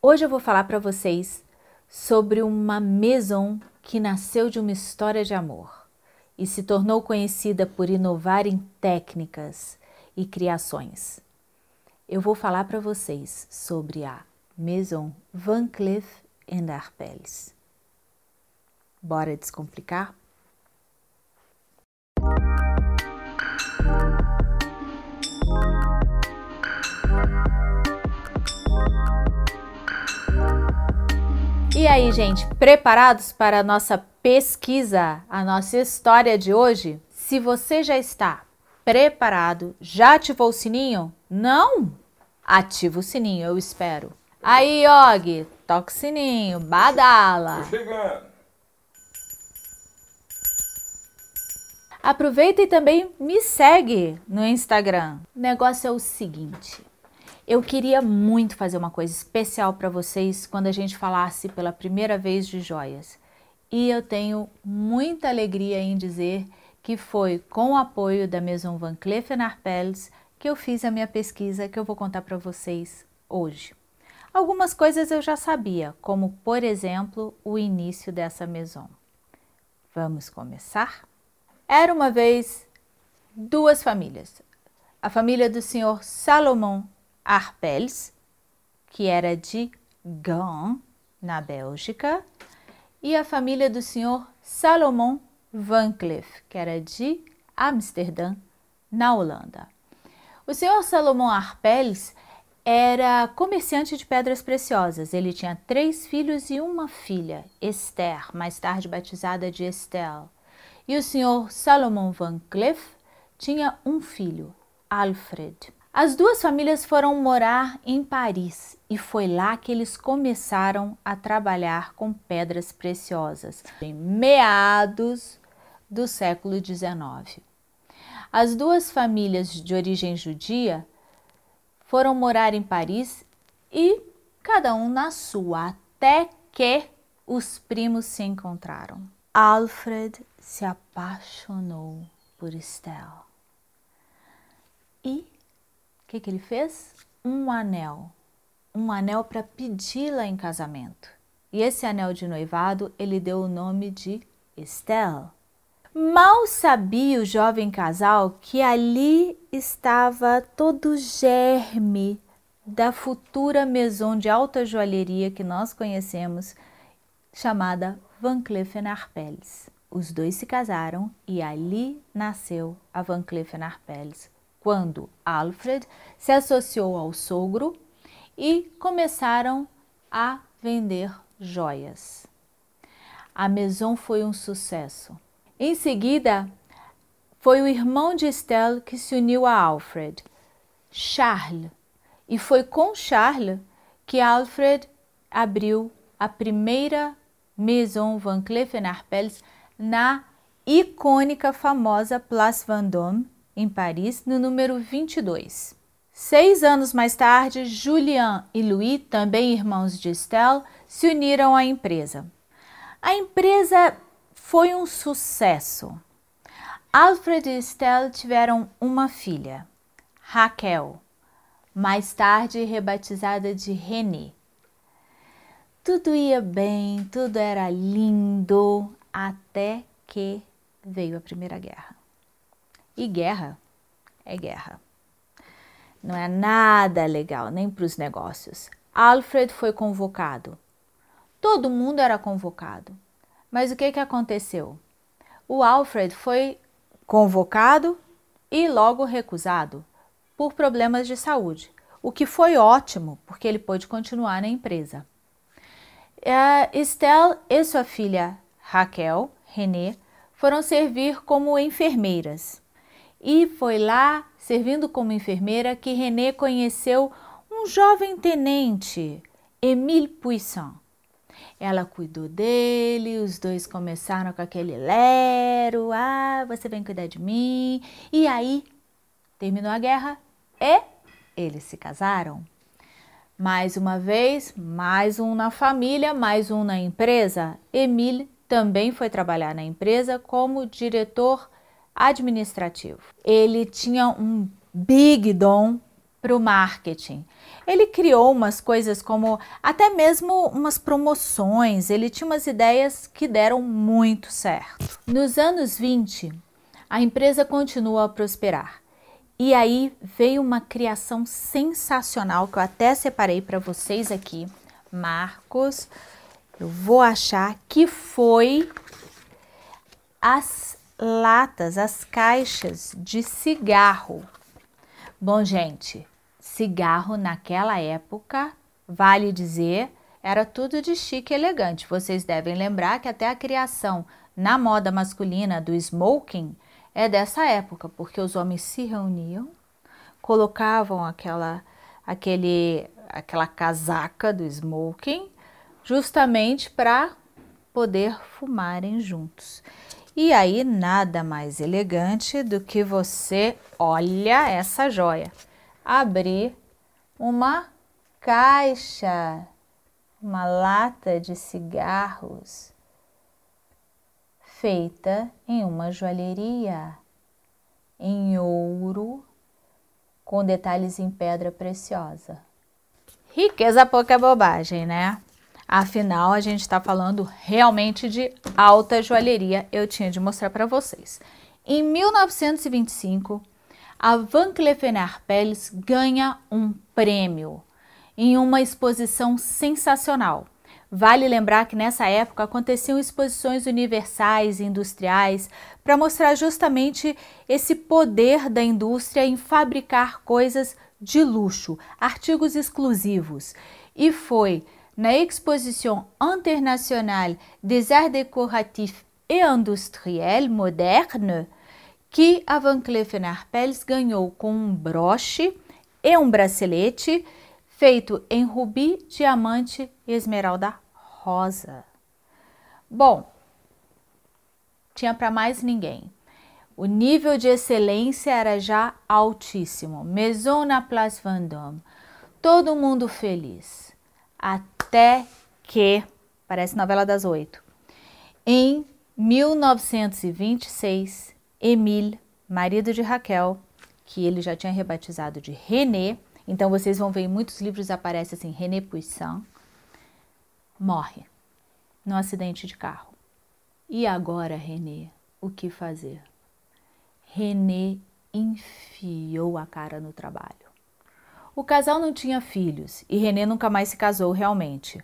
Hoje eu vou falar para vocês sobre uma maison que nasceu de uma história de amor e se tornou conhecida por inovar em técnicas e criações. Eu vou falar para vocês sobre a Maison Van Cleef Arpels. Bora descomplicar? E aí, gente, preparados para a nossa pesquisa, a nossa história de hoje? Se você já está preparado, já ativou o sininho? Não? Ativa o sininho, eu espero. Aí, Og, toca o sininho, badala. Tô chegando. Aproveita e também me segue no Instagram. O negócio é o seguinte: eu queria muito fazer uma coisa especial para vocês quando a gente falasse pela primeira vez de joias. E eu tenho muita alegria em dizer que foi com o apoio da Maison Van Cleef Arpels que eu fiz a minha pesquisa que eu vou contar para vocês hoje. Algumas coisas eu já sabia, como por exemplo o início dessa maison. Vamos começar? Era uma vez duas famílias. A família do senhor Salomão Arpels, que era de Gand, na Bélgica, e a família do senhor Salomon Van Cleef, que era de Amsterdã, na Holanda. O senhor Salomon Arpels era comerciante de pedras preciosas. Ele tinha três filhos e uma filha, Esther, mais tarde batizada de Estelle. E o senhor Salomon Van Cleef tinha um filho, Alfred. As duas famílias foram morar em Paris e foi lá que eles começaram a trabalhar com pedras preciosas, em meados do século XIX. As duas famílias de origem judia foram morar em Paris e cada um na sua, até que os primos se encontraram. Alfred se apaixonou por Estelle e o que, que ele fez? Um anel. Um anel para pedi-la em casamento. E esse anel de noivado ele deu o nome de Estelle. Mal sabia o jovem casal que ali estava todo o germe da futura maison de alta joalheria que nós conhecemos, chamada Van Cleef Arpels. Os dois se casaram e ali nasceu a Van Cleef Arpels, quando Alfred se associou ao sogro e começaram a vender joias. A Maison foi um sucesso. Em seguida, foi o irmão de Estelle que se uniu a Alfred, Charles, e foi com Charles que Alfred abriu a primeira Maison Van Cleef Arpels na icônica famosa Place Vendôme, em Paris, no número 22. Seis anos mais tarde, Julien e Louis, também irmãos de Estelle, se uniram à empresa. A empresa foi um sucesso. Alfred e Estelle tiveram uma filha, Raquel, mais tarde rebatizada de René. Tudo ia bem, tudo era lindo, até que veio a Primeira Guerra. E guerra é guerra. Não é nada legal, nem para os negócios. Alfred foi convocado. Todo mundo era convocado. Mas o que, que aconteceu? O Alfred foi convocado e logo recusado por problemas de saúde, o que foi ótimo, porque ele pôde continuar na empresa. Uh, Estelle e sua filha Raquel, René, foram servir como enfermeiras. E foi lá, servindo como enfermeira, que René conheceu um jovem tenente, Emile Puissant. Ela cuidou dele, os dois começaram com aquele lero, ah, você vem cuidar de mim. E aí, terminou a guerra e eles se casaram. Mais uma vez, mais um na família, mais um na empresa. Emile também foi trabalhar na empresa como diretor administrativo. Ele tinha um big dom para o marketing. Ele criou umas coisas como até mesmo umas promoções, ele tinha umas ideias que deram muito certo. Nos anos 20, a empresa continuou a prosperar. E aí veio uma criação sensacional que eu até separei para vocês aqui. Marcos, eu vou achar que foi as latas, as caixas de cigarro. Bom, gente, cigarro naquela época, vale dizer, era tudo de chique e elegante. Vocês devem lembrar que até a criação na moda masculina do smoking é dessa época, porque os homens se reuniam, colocavam aquela aquele aquela casaca do smoking justamente para poder fumarem juntos. E aí nada mais elegante do que você olha essa joia, abrir uma caixa, uma lata de cigarros feita em uma joalheria em ouro com detalhes em pedra preciosa. Riqueza pouca bobagem, né? Afinal, a gente está falando realmente de alta joalheria, eu tinha de mostrar para vocês. Em 1925, a Van Cleef Arpels ganha um prêmio em uma exposição sensacional. Vale lembrar que nessa época aconteciam exposições universais e industriais para mostrar justamente esse poder da indústria em fabricar coisas de luxo, artigos exclusivos. E foi na Exposition Internationale des Arts Décoratifs et Industriels Modernes que a Van Cleef Arpels ganhou com um broche e um bracelete feito em rubi, diamante e esmeralda rosa. Bom, tinha para mais ninguém. O nível de excelência era já altíssimo. Maison na Place Vendôme. Todo mundo feliz. Até que, parece novela das oito, em 1926, Emile, marido de Raquel, que ele já tinha rebatizado de René, então vocês vão ver em muitos livros aparece assim René Poisson, morre num acidente de carro. E agora, René, o que fazer? René enfiou a cara no trabalho. O casal não tinha filhos e Renê nunca mais se casou realmente.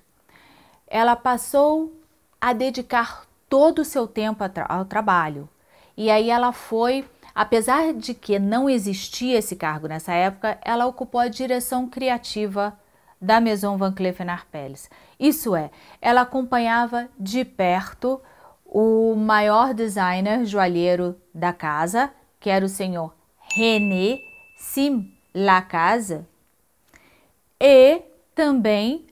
Ela passou a dedicar todo o seu tempo ao trabalho. E aí ela foi, apesar de que não existia esse cargo nessa época, ela ocupou a direção criativa da Maison Van Cleef Arpels. Isso é, ela acompanhava de perto o maior designer joalheiro da casa, que era o senhor René Sim Lacasa, e também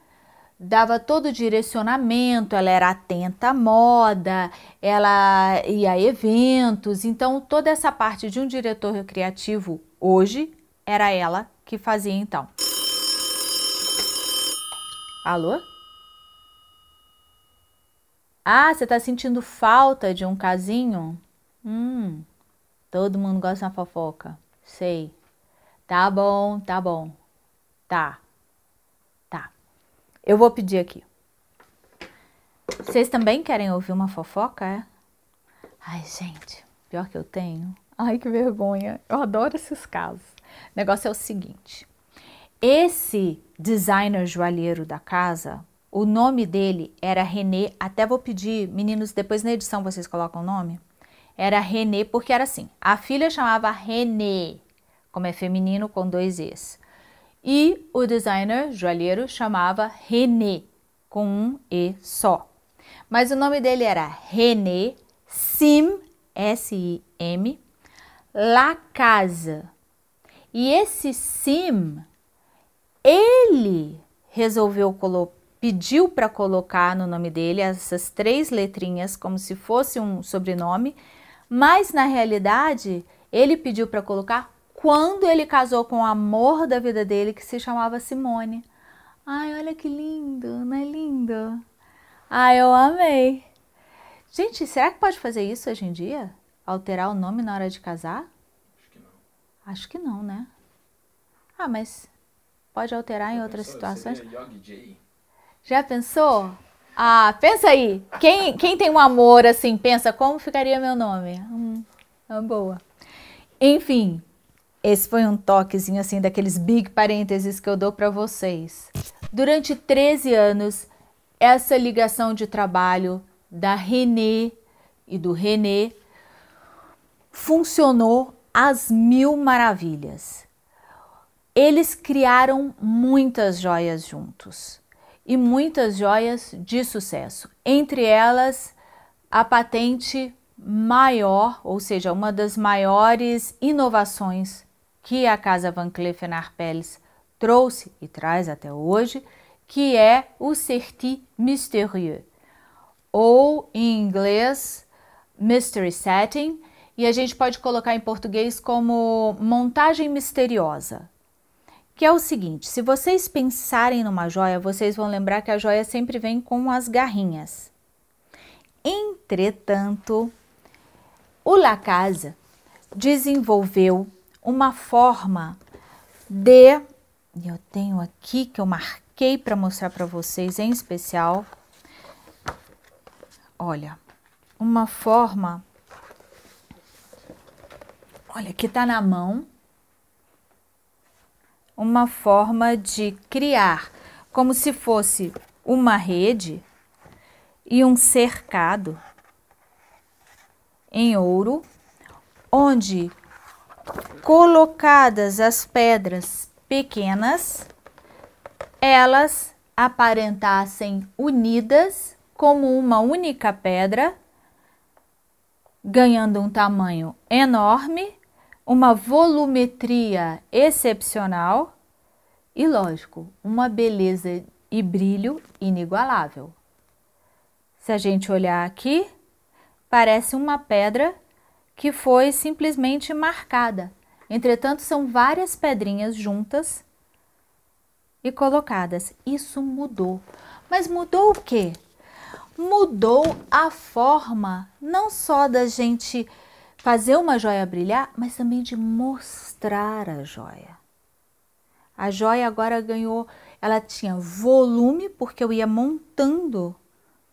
dava todo o direcionamento, ela era atenta à moda, ela ia a eventos, então toda essa parte de um diretor criativo hoje era ela que fazia então. Alô? Ah, você tá sentindo falta de um casinho? Hum, todo mundo gosta de uma fofoca. Sei. Tá bom, tá bom. Tá. Eu vou pedir aqui. Vocês também querem ouvir uma fofoca, é? Ai, gente, pior que eu tenho. Ai, que vergonha. Eu adoro esses casos. O negócio é o seguinte: esse designer joalheiro da casa, o nome dele era René. Até vou pedir, meninos, depois na edição vocês colocam o nome. Era René, porque era assim: a filha chamava René, como é feminino com dois Es. E o designer joalheiro chamava René, com um E só. Mas o nome dele era René Sim, S-I-M, La Casa. E esse Sim, ele resolveu pediu para colocar no nome dele essas três letrinhas como se fosse um sobrenome, mas na realidade ele pediu para colocar quando ele casou com o amor da vida dele, que se chamava Simone. Ai, olha que lindo, não é lindo? Ai, eu amei. Gente, será que pode fazer isso hoje em dia? Alterar o nome na hora de casar? Acho que não. Acho que não, né? Ah, mas pode alterar em outras situações. Já pensou? Ah, pensa aí. Quem, quem tem um amor assim, pensa como ficaria meu nome? Hum, é uma boa. Enfim, esse foi um toquezinho assim daqueles big parênteses que eu dou para vocês. Durante 13 anos, essa ligação de trabalho da Renê e do Renê funcionou às mil maravilhas. Eles criaram muitas joias juntos e muitas joias de sucesso. Entre elas, a patente maior, ou seja, uma das maiores inovações que a Casa Van Cleef Arpels trouxe e traz até hoje, que é o Certi Mystérieux, ou em inglês Mystery Setting, e a gente pode colocar em português como montagem misteriosa. Que é o seguinte: se vocês pensarem numa joia, vocês vão lembrar que a joia sempre vem com as garrinhas. Entretanto, o La Casa desenvolveu uma forma de, eu tenho aqui que eu marquei para mostrar para vocês em especial. Olha, uma forma, olha, que está na mão, uma forma de criar como se fosse uma rede e um cercado em ouro, onde colocadas as pedras pequenas, elas aparentassem unidas como uma única pedra, ganhando um tamanho enorme, uma volumetria excepcional e, lógico, uma beleza e brilho inigualável. Se a gente olhar aqui, parece uma pedra que foi simplesmente marcada. Entretanto, são várias pedrinhas juntas e colocadas. Isso mudou. Mas mudou o quê? Mudou a forma não só da gente fazer uma joia brilhar, mas também de mostrar a joia. A joia agora ganhou, ela tinha volume porque eu ia montando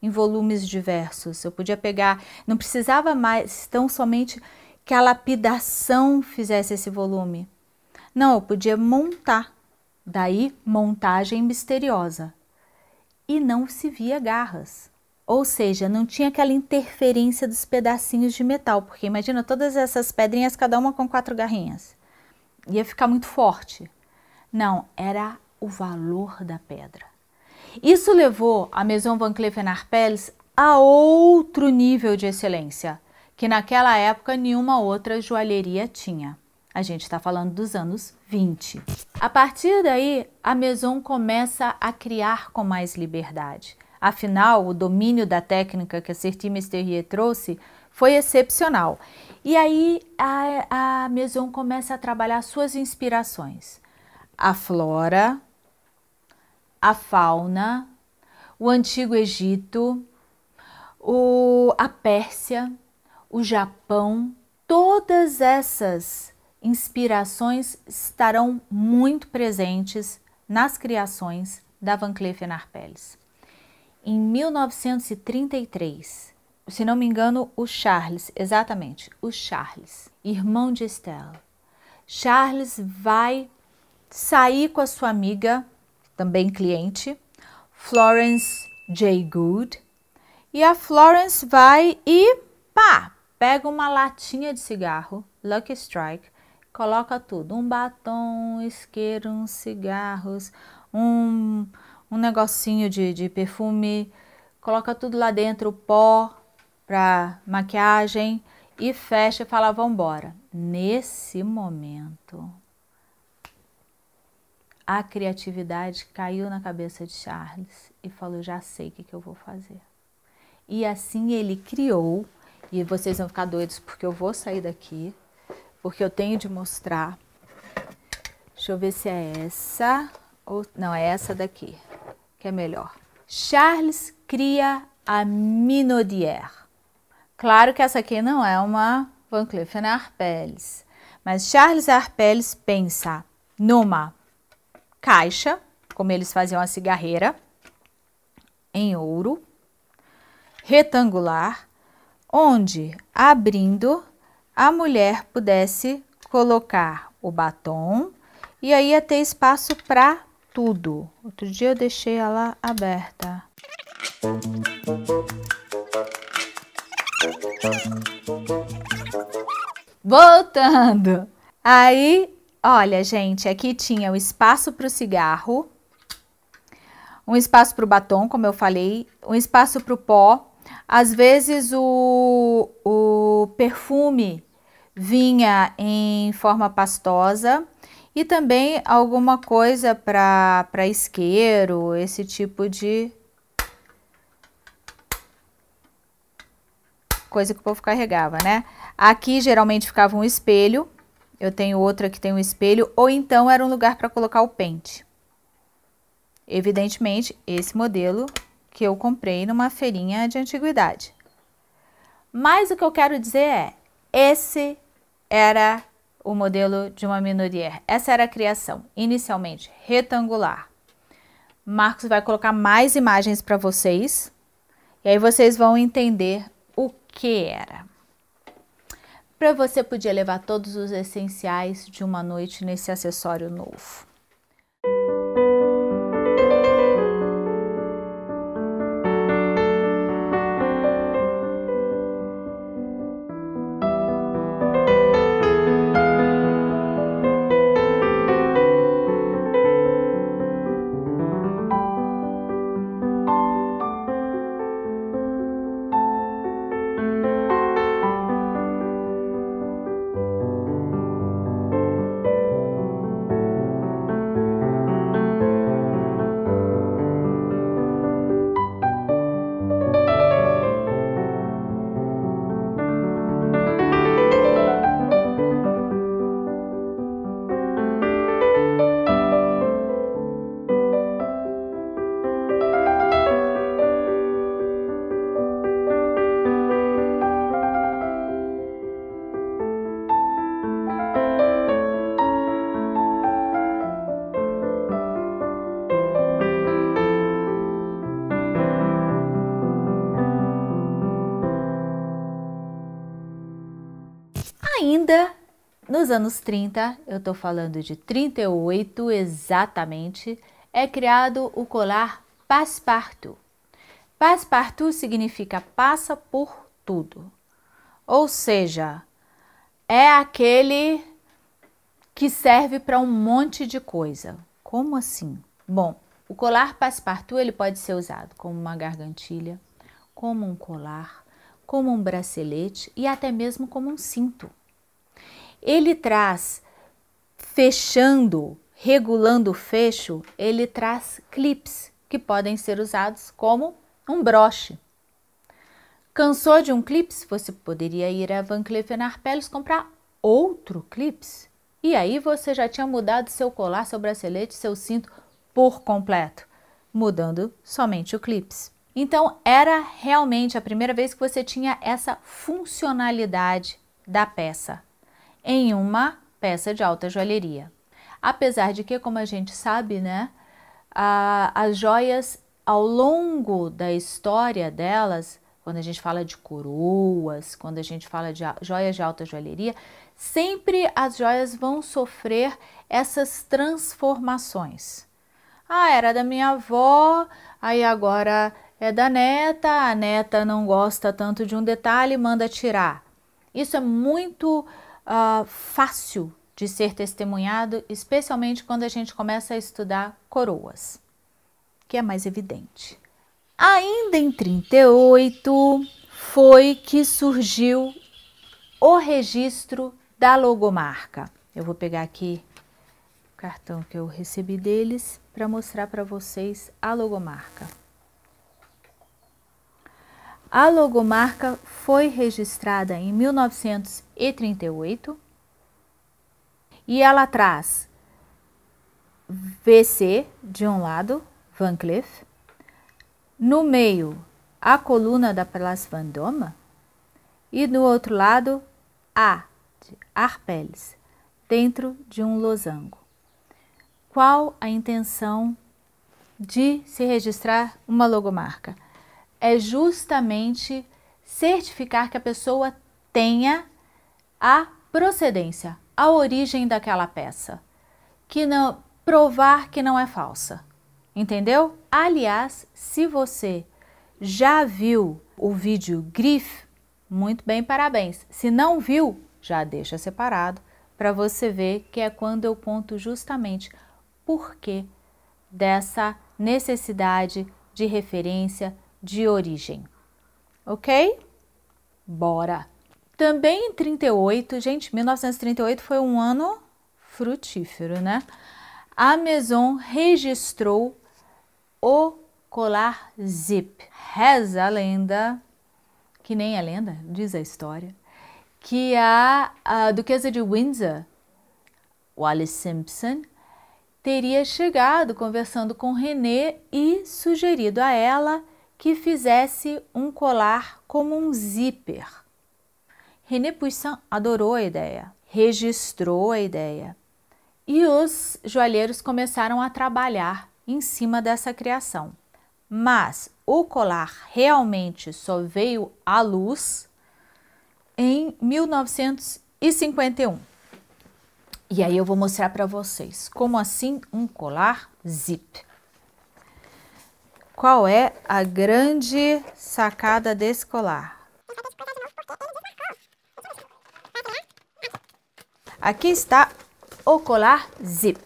em volumes diversos. Eu podia pegar, não precisava mais tão somente que a lapidação fizesse esse volume. Não, eu podia montar. Daí, montagem misteriosa. E não se via garras. Ou seja, não tinha aquela interferência dos pedacinhos de metal, porque imagina todas essas pedrinhas, cada uma com quatro garrinhas. Ia ficar muito forte. Não, era o valor da pedra. Isso levou a Maison Van Cleef Arpels a outro nível de excelência, que naquela época nenhuma outra joalheria tinha. A gente está falando dos anos 20. A partir daí, a Maison começa a criar com mais liberdade. Afinal, o domínio da técnica que a Certi Mesterier trouxe foi excepcional. E aí a, a Maison começa a trabalhar suas inspirações. A flora, a fauna, o Antigo Egito, o, a Pérsia, o Japão, todas essas inspirações estarão muito presentes nas criações da Van Cleef Arpels. Em 1933, se não me engano, o Charles, exatamente, o Charles, irmão de Estelle. Charles vai sair com a sua amiga também cliente, Florence J. Good. E a Florence vai e pá, pega uma latinha de cigarro, Lucky Strike, coloca tudo, um batom, um isqueiro, uns cigarros, um, um negocinho de, de perfume, coloca tudo lá dentro, pó para maquiagem e fecha e fala, vambora. Nesse momento, a criatividade caiu na cabeça de Charles e falou: Já sei o que, que eu vou fazer. E assim ele criou, e vocês vão ficar doidos porque eu vou sair daqui, porque eu tenho de mostrar. Deixa eu ver se é essa ou não, é essa daqui, que é melhor. Charles cria a Minaudière. Claro que essa aqui não é uma Van Cleef Arpels, mas Charles Arpels pensa numa caixa, como eles faziam a cigarreira, em ouro, retangular, onde, abrindo, a mulher pudesse colocar o batom e aí ia ter espaço para tudo. Outro dia eu deixei ela aberta. Voltando. Aí, olha, gente, aqui tinha o espaço para o cigarro, um espaço para o batom, como eu falei, um espaço para o pó. Às vezes o, o perfume vinha em forma pastosa e também alguma coisa para isqueiro, esse tipo de coisa que o povo carregava, né? Aqui geralmente ficava um espelho, eu tenho outra que tem um espelho, ou então era um lugar para colocar o pente. Evidentemente, esse modelo que eu comprei numa feirinha de antiguidade. Mas o que eu quero dizer é, esse era o modelo de uma minoria. Essa era a criação, inicialmente retangular. Marcos vai colocar mais imagens para vocês, e aí vocês vão entender o que era. Para você podia levar todos os essenciais de uma noite nesse acessório novo. Nos anos 30, eu estou falando de 38 exatamente, é criado o colar Passepartout. Passepartout significa passa por tudo. Ou seja, é aquele que serve para um monte de coisa. Como assim? Bom, o colar Passepartout ele pode ser usado como uma gargantilha, como um colar, como um bracelete e até mesmo como um cinto. Ele traz, fechando, regulando o fecho, ele traz clips que podem ser usados como um broche. Cansou de um clips? Você poderia ir a Van Cleef Arpels comprar outro clips. E aí você já tinha mudado seu colar, seu bracelete, seu cinto por completo, mudando somente o clips. Então era realmente a primeira vez que você tinha essa funcionalidade da peça em uma peça de alta joalheria. Apesar de que, como a gente sabe, né, a, as joias ao longo da história delas, quando a gente fala de coroas, quando a gente fala de joias de alta joalheria, sempre as joias vão sofrer essas transformações. Ah, era da minha avó, aí agora é da neta, a neta não gosta tanto de um detalhe, manda tirar. Isso é muito uh, fácil de ser testemunhado, especialmente quando a gente começa a estudar coroas, que é mais evidente. Ainda em 38 foi que surgiu o registro da logomarca. Eu vou pegar aqui o cartão que eu recebi deles para mostrar para vocês a logomarca. A logomarca foi registrada em 1938 e ela traz VC de um lado, Van Cleef, no meio a coluna da Place Vendôme e no outro lado A de Arpels, dentro de um losango. Qual a intenção de se registrar uma logomarca? É justamente certificar que a pessoa tenha a procedência, a origem daquela peça, que não provar que não é falsa. Entendeu? Aliás, se você já viu o vídeo GRIF, muito bem, parabéns. Se não viu, já deixa separado para você ver que é quando eu conto justamente por que dessa necessidade de referência de origem. Ok? Bora! Também em 38, gente, 1938 foi um ano frutífero, né? A Maison registrou o colar zip. Reza a lenda, que nem a lenda, diz a história, que a, a duquesa de Windsor, Wallis Simpson, teria chegado conversando com René e sugerido a ela que fizesse um colar como um zíper. René Poussin adorou a ideia, registrou a ideia e os joalheiros começaram a trabalhar em cima dessa criação. Mas o colar realmente só veio à luz em 1951. E aí eu vou mostrar para vocês como assim um colar zip. Qual é a grande sacada desse colar? Aqui está o colar zip.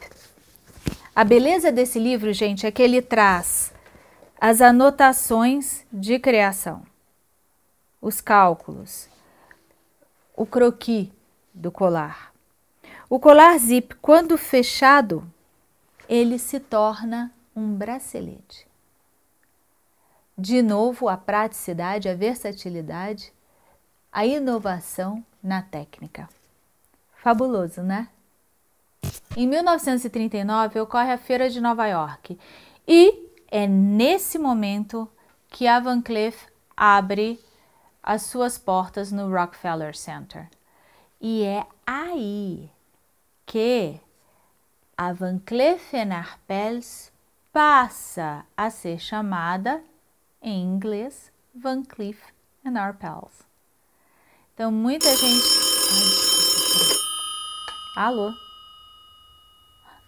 A beleza desse livro, gente, é que ele traz as anotações de criação, os cálculos, o croqui do colar. O colar zip, quando fechado, ele se torna um bracelete. De novo, a praticidade, a versatilidade, a inovação na técnica. Fabuloso, né? Em 1939 ocorre a Feira de Nova York e é nesse momento que a Van Cleef abre as suas portas no Rockefeller Center. E é aí que a Van Cleef Arpels passa a ser chamada, em inglês, Van Cleef Arpels. Então, muita gente... Alô?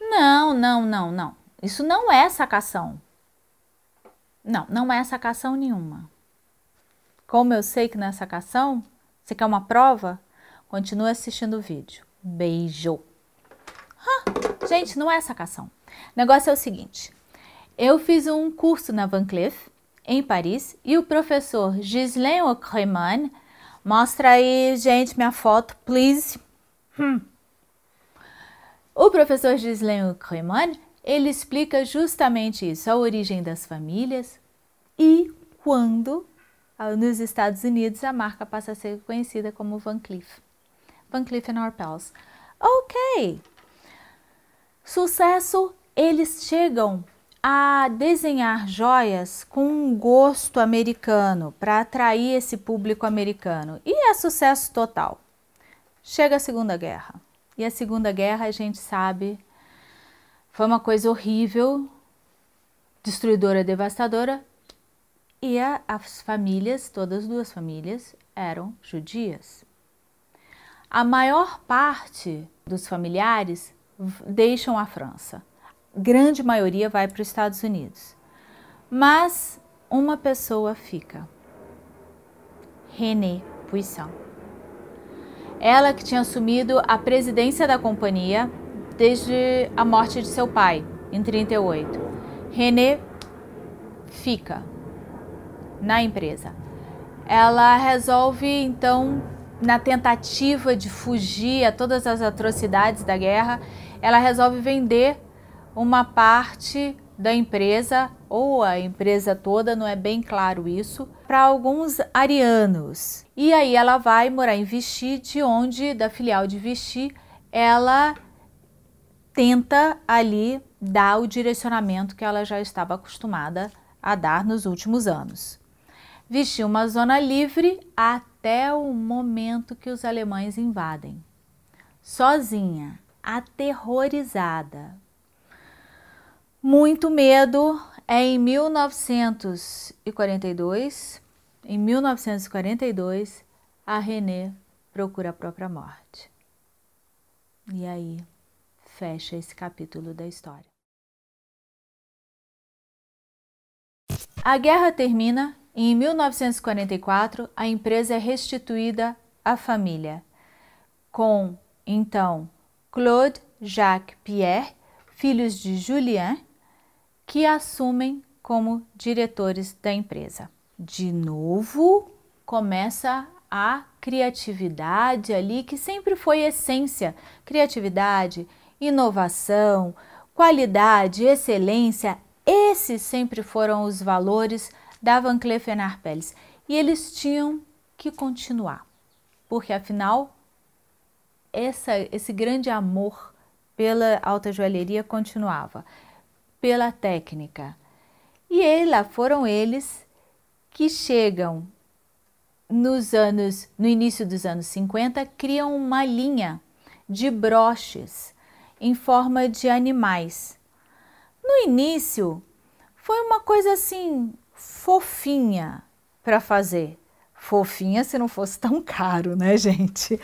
Não, não, não, não. Isso não é sacação. Não, não é sacação nenhuma. Como eu sei que não é sacação, você quer uma prova? Continue assistindo o vídeo. Beijo! Gente, não é sacação. O negócio é o seguinte. Eu fiz um curso na Van Cleef, em Paris, e o professor Ghislain Ocreman, mostra aí, gente, minha foto, please. Hum. O professor Ghislain Ocreman, ele explica justamente isso, a origem das famílias e quando nos Estados Unidos, a marca passa a ser conhecida como Van Cleef. Van Cleef Arpels. Ok! Sucesso, eles chegam a desenhar joias com um gosto americano para atrair esse público americano. E é sucesso total. Chega a Segunda Guerra. E a Segunda Guerra, a gente sabe, foi uma coisa horrível, destruidora, devastadora, e a, as famílias, todas as duas famílias, eram judias. A maior parte dos familiares deixam a França. Grande maioria vai para os Estados Unidos. Mas uma pessoa fica. René Poisson. Ela que tinha assumido a presidência da companhia desde a morte de seu pai, em 38. René fica na empresa. Ela resolve então, na tentativa de fugir a todas as atrocidades da guerra, ela resolve vender uma parte da empresa ou a empresa toda, não é bem claro isso, para alguns arianos. E aí ela vai morar em Vichy, de onde, da filial de Vichy, ela tenta ali dar o direcionamento que ela já estava acostumada a dar nos últimos anos vestiu uma zona livre até o momento que os alemães invadem. Sozinha, aterrorizada, Muito medo é em 1942. Em 1942, a René procura a própria morte. E aí fecha esse capítulo da história. A guerra termina e em 1944 a empresa é restituída à família, com então Claude Jacques Pierre, filhos de Julien, que assumem como diretores da empresa. De novo, começa a criatividade ali, que sempre foi essência: criatividade, inovação, qualidade, excelência. Esses sempre foram os valores da Van Cleef Arpels e eles tinham que continuar, porque afinal essa, esse grande amor pela alta joalheria continuava, pela técnica. E lá foram eles que chegam nos anos, no início dos anos 50, criam uma linha de broches em forma de animais. No início, foi uma coisa assim fofinha para fazer. Fofinha se não fosse tão caro, né, gente?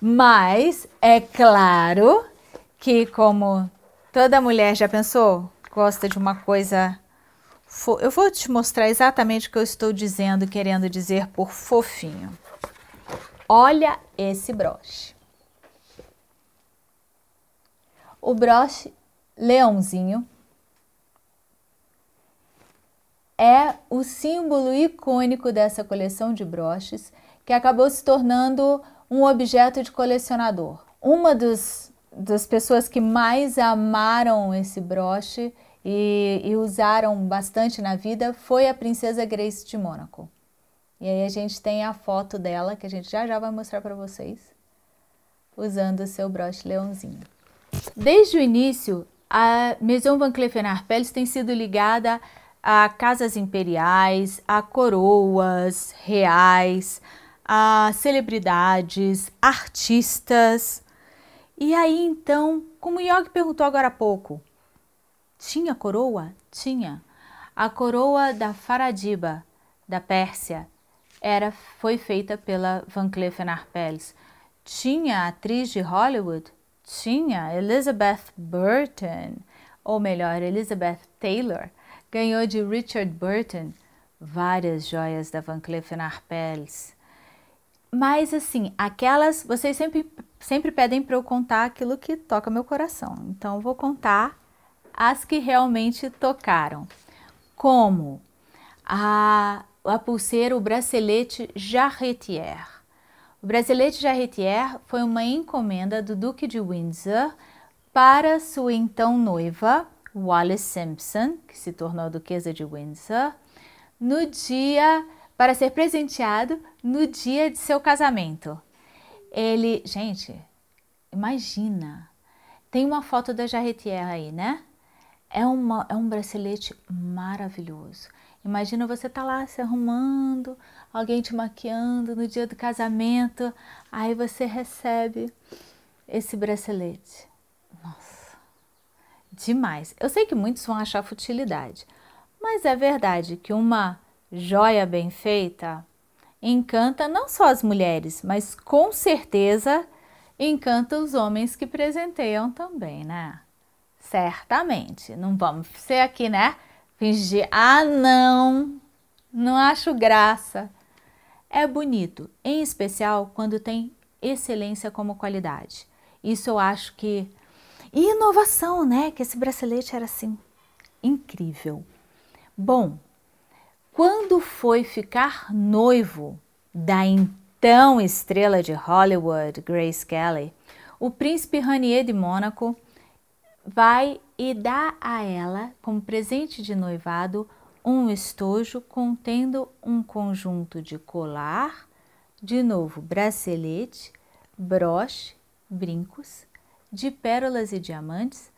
Mas é claro que, como toda mulher já pensou, gosta de uma coisa. Eu vou te mostrar exatamente o que eu estou dizendo, querendo dizer por fofinho. Olha esse broche. O broche leãozinho é o símbolo icônico dessa coleção de broches que acabou se tornando um objeto de colecionador. Uma dos, das pessoas que mais amaram esse broche e, e usaram bastante na vida foi a princesa Grace de Mônaco. E aí a gente tem a foto dela que a gente já já vai mostrar para vocês usando o seu broche leãozinho. Desde o início, a Maison Van Cleef Arpels tem sido ligada a casas imperiais, a coroas reais, a celebridades, artistas. E aí então, como o Yogi perguntou agora há pouco, tinha coroa? Tinha. A coroa da Faradiba, da Pérsia, era, foi feita pela Van Cleef Arpels. Tinha atriz de Hollywood? Tinha Elizabeth Burton, ou melhor, Elizabeth Taylor ganhou de Richard Burton várias joias da Van Cleef Arpels. Mas assim, aquelas, vocês sempre, sempre pedem para eu contar aquilo que toca meu coração. Então vou contar as que realmente tocaram. Como a, a pulseira, o bracelete Jarretière. O bracelete Jarretière foi uma encomenda do Duque de Windsor para sua então noiva, Wallace Simpson, que se tornou Duquesa de Windsor, no dia para ser presenteado no dia de seu casamento. Ele, gente, imagina, tem uma foto da Jarretière aí, né? É, uma, é um bracelete maravilhoso. Imagina você tá lá se arrumando, alguém te maquiando no dia do casamento, aí você recebe esse bracelete. Nossa, demais. Eu sei que muitos vão achar futilidade, mas é verdade que uma joia bem feita encanta não só as mulheres, mas com certeza encanta os homens que presenteiam também, né? Certamente. Não vamos ser aqui, né? Fingir, ah, não, não acho graça. É bonito, em especial quando tem excelência como qualidade. Isso eu acho que e inovação, né? Que esse bracelete era assim, incrível. Bom, quando foi ficar noivo da então estrela de Hollywood, Grace Kelly, o príncipe Ranier de Mônaco vai e dá a ela, como presente de noivado, um estojo contendo um conjunto de colar, de novo bracelete, broche, brincos de pérolas e diamantes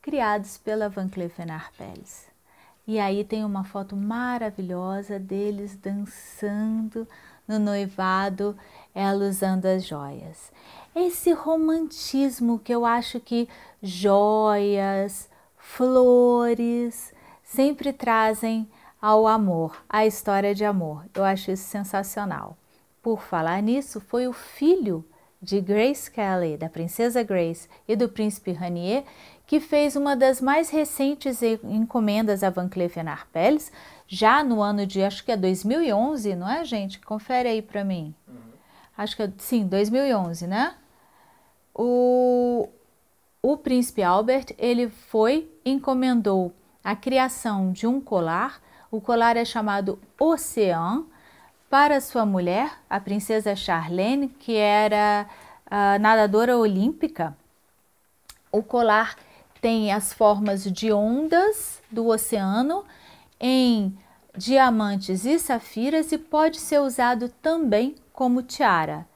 criados pela Van Cleef Arpels. E aí tem uma foto maravilhosa deles dançando no noivado, ela usando as joias. Esse romantismo que eu acho que joias, flores, sempre trazem ao amor, à história de amor. Eu acho isso sensacional. Por falar nisso, foi o filho de Grace Kelly, da princesa Grace e do príncipe Ranier, que fez uma das mais recentes encomendas a Van Cleef Arpels, já no ano de, acho que é 2011, não é, gente? Confere aí para mim. Uhum. Acho que é, sim, 2011, né? O, o príncipe Albert, ele foi, encomendou a criação de um colar, o colar é chamado Ocean, para sua mulher, a princesa Charlene, que era a nadadora olímpica. O colar tem as formas de ondas do oceano em diamantes e safiras e pode ser usado também como tiara.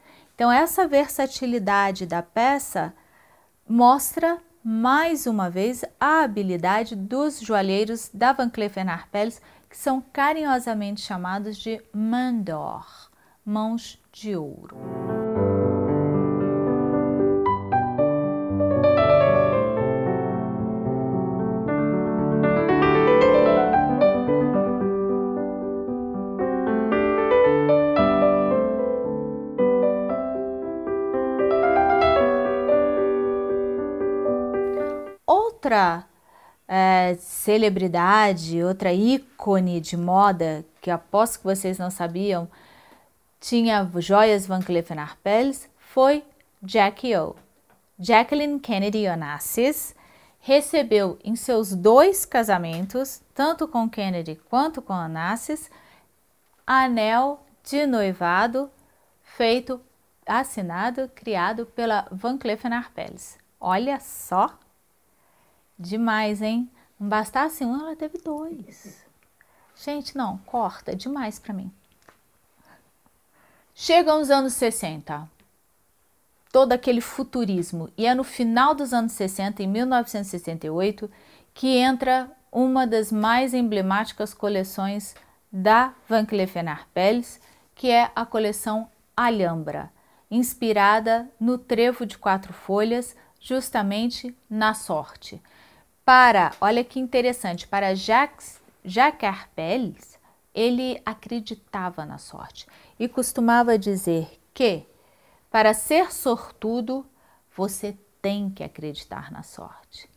Então, essa versatilidade da peça mostra mais uma vez a habilidade dos joalheiros da Van Cleef Arpels que são carinhosamente chamados de mandor, mãos de ouro. Outra é, celebridade, outra ícone de moda, que aposto que vocês não sabiam, tinha joias Van Cleef Arpels, foi Jackie O. Jacqueline Kennedy Onassis recebeu em seus dois casamentos, tanto com Kennedy quanto com Onassis, anel de noivado feito, assinado, criado pela Van Cleef Arpels. Olha só Demais, hein? Não bastasse um, ela teve dois. Gente, não, corta, demais para mim. Chegam os anos 60, todo aquele futurismo, e é no final dos anos 60, em 1968, que entra uma das mais emblemáticas coleções da Van Cleef Arpels, que é a coleção Alhambra, inspirada no trevo de quatro folhas, justamente na sorte. Para, olha que interessante, para Jacques, Jacques ele acreditava na sorte e costumava dizer que para ser sortudo você tem que acreditar na sorte.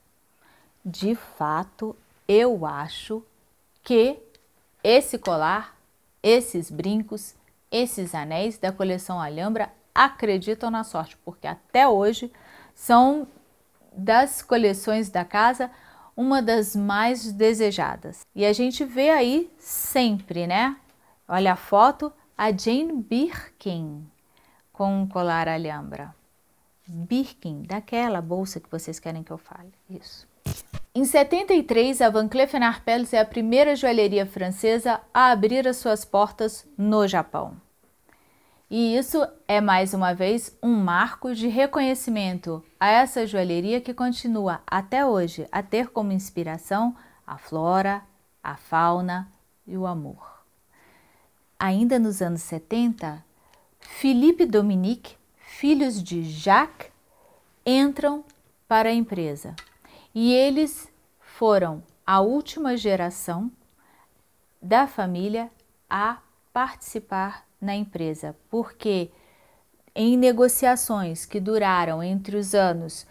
De fato, eu acho que esse colar, esses brincos, esses anéis da coleção Alhambra acreditam na sorte, porque até hoje são das coleções da casa uma das mais desejadas. E a gente vê aí sempre, né? Olha a foto, a Jane Birkin com um colar alhambra. Birkin, daquela bolsa que vocês querem que eu fale. Isso. Em 73, a Van Cleef Arpels é a primeira joalheria francesa a abrir as suas portas no Japão. E isso é mais uma vez um marco de reconhecimento a essa joalheria que continua até hoje a ter como inspiração a flora, a fauna e o amor. Ainda nos anos 70, Philippe Dominique, filhos de Jacques, entram para a empresa e eles foram a última geração da família a participar na empresa, porque em negociações que duraram entre os anos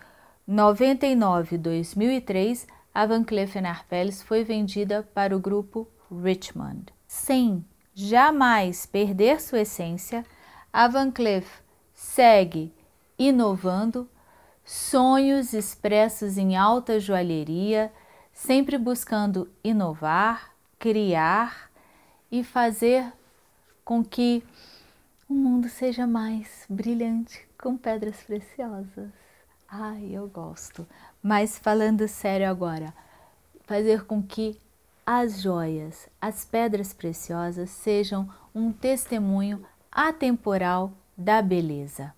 99 e 2003, a Van Cleef Arpels foi vendida para o grupo Richmond. Sem jamais perder sua essência, a Van Cleef segue inovando sonhos expressos em alta joalheria, sempre buscando inovar, criar e fazer com que o mundo seja mais brilhante com pedras preciosas. Ai, eu gosto. Mas falando sério agora, fazer com que as joias, as pedras preciosas sejam um testemunho atemporal da beleza.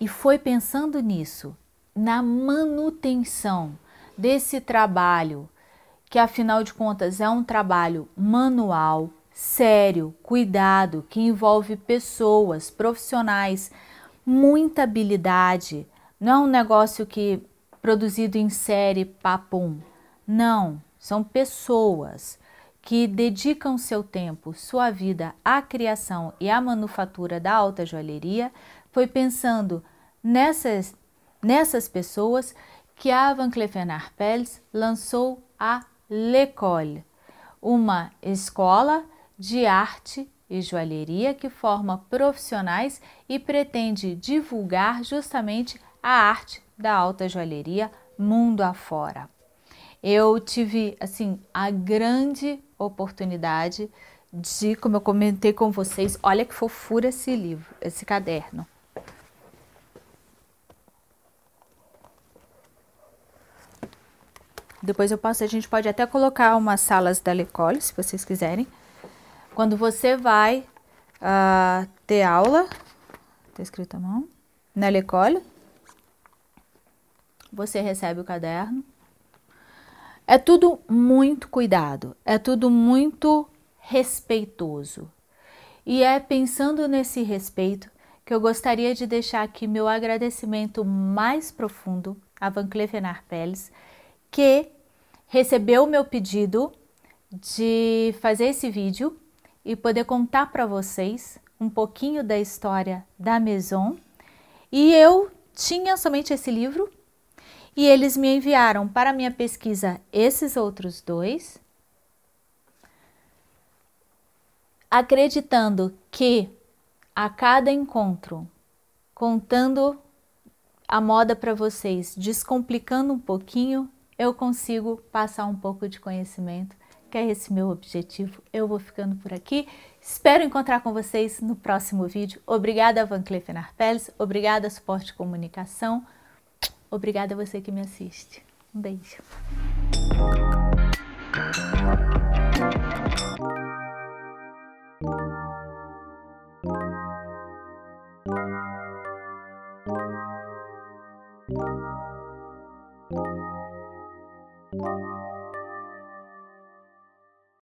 E foi pensando nisso, na manutenção desse trabalho, que afinal de contas é um trabalho manual, sério, cuidado, que envolve pessoas, profissionais, muita habilidade. Não é um negócio que produzido em série papum. Não, são pessoas que dedicam seu tempo, sua vida à criação e à manufatura da alta joalheria. Foi pensando nessas, nessas pessoas que a Van Cleef Arpels lançou a L'École, uma escola de arte e joalheria que forma profissionais e pretende divulgar justamente a arte da alta joalheria mundo afora. Eu tive assim a grande oportunidade de, como eu comentei com vocês, olha que fofura esse livro, esse caderno. Depois eu posso, a gente pode até colocar umas salas da Lecole, se vocês quiserem. Quando você vai uh, ter aula, tá escrito à mão, na Lecole, você recebe o caderno. É tudo muito cuidado, é tudo muito respeitoso. E é pensando nesse respeito que eu gostaria de deixar aqui meu agradecimento mais profundo a Van Cleef Arpels, que recebeu o meu pedido de fazer esse vídeo e poder contar para vocês um pouquinho da história da Maison. E eu tinha somente esse livro e eles me enviaram para minha pesquisa esses outros dois, acreditando que a cada encontro, contando a moda para vocês, descomplicando um pouquinho, eu consigo passar um pouco de conhecimento, que é esse meu objetivo. Eu vou ficando por aqui. Espero encontrar com vocês no próximo vídeo. Obrigada, Van Cleef Arpels. Obrigada, Suporte Comunicação. Obrigada a você que me assiste. Um beijo.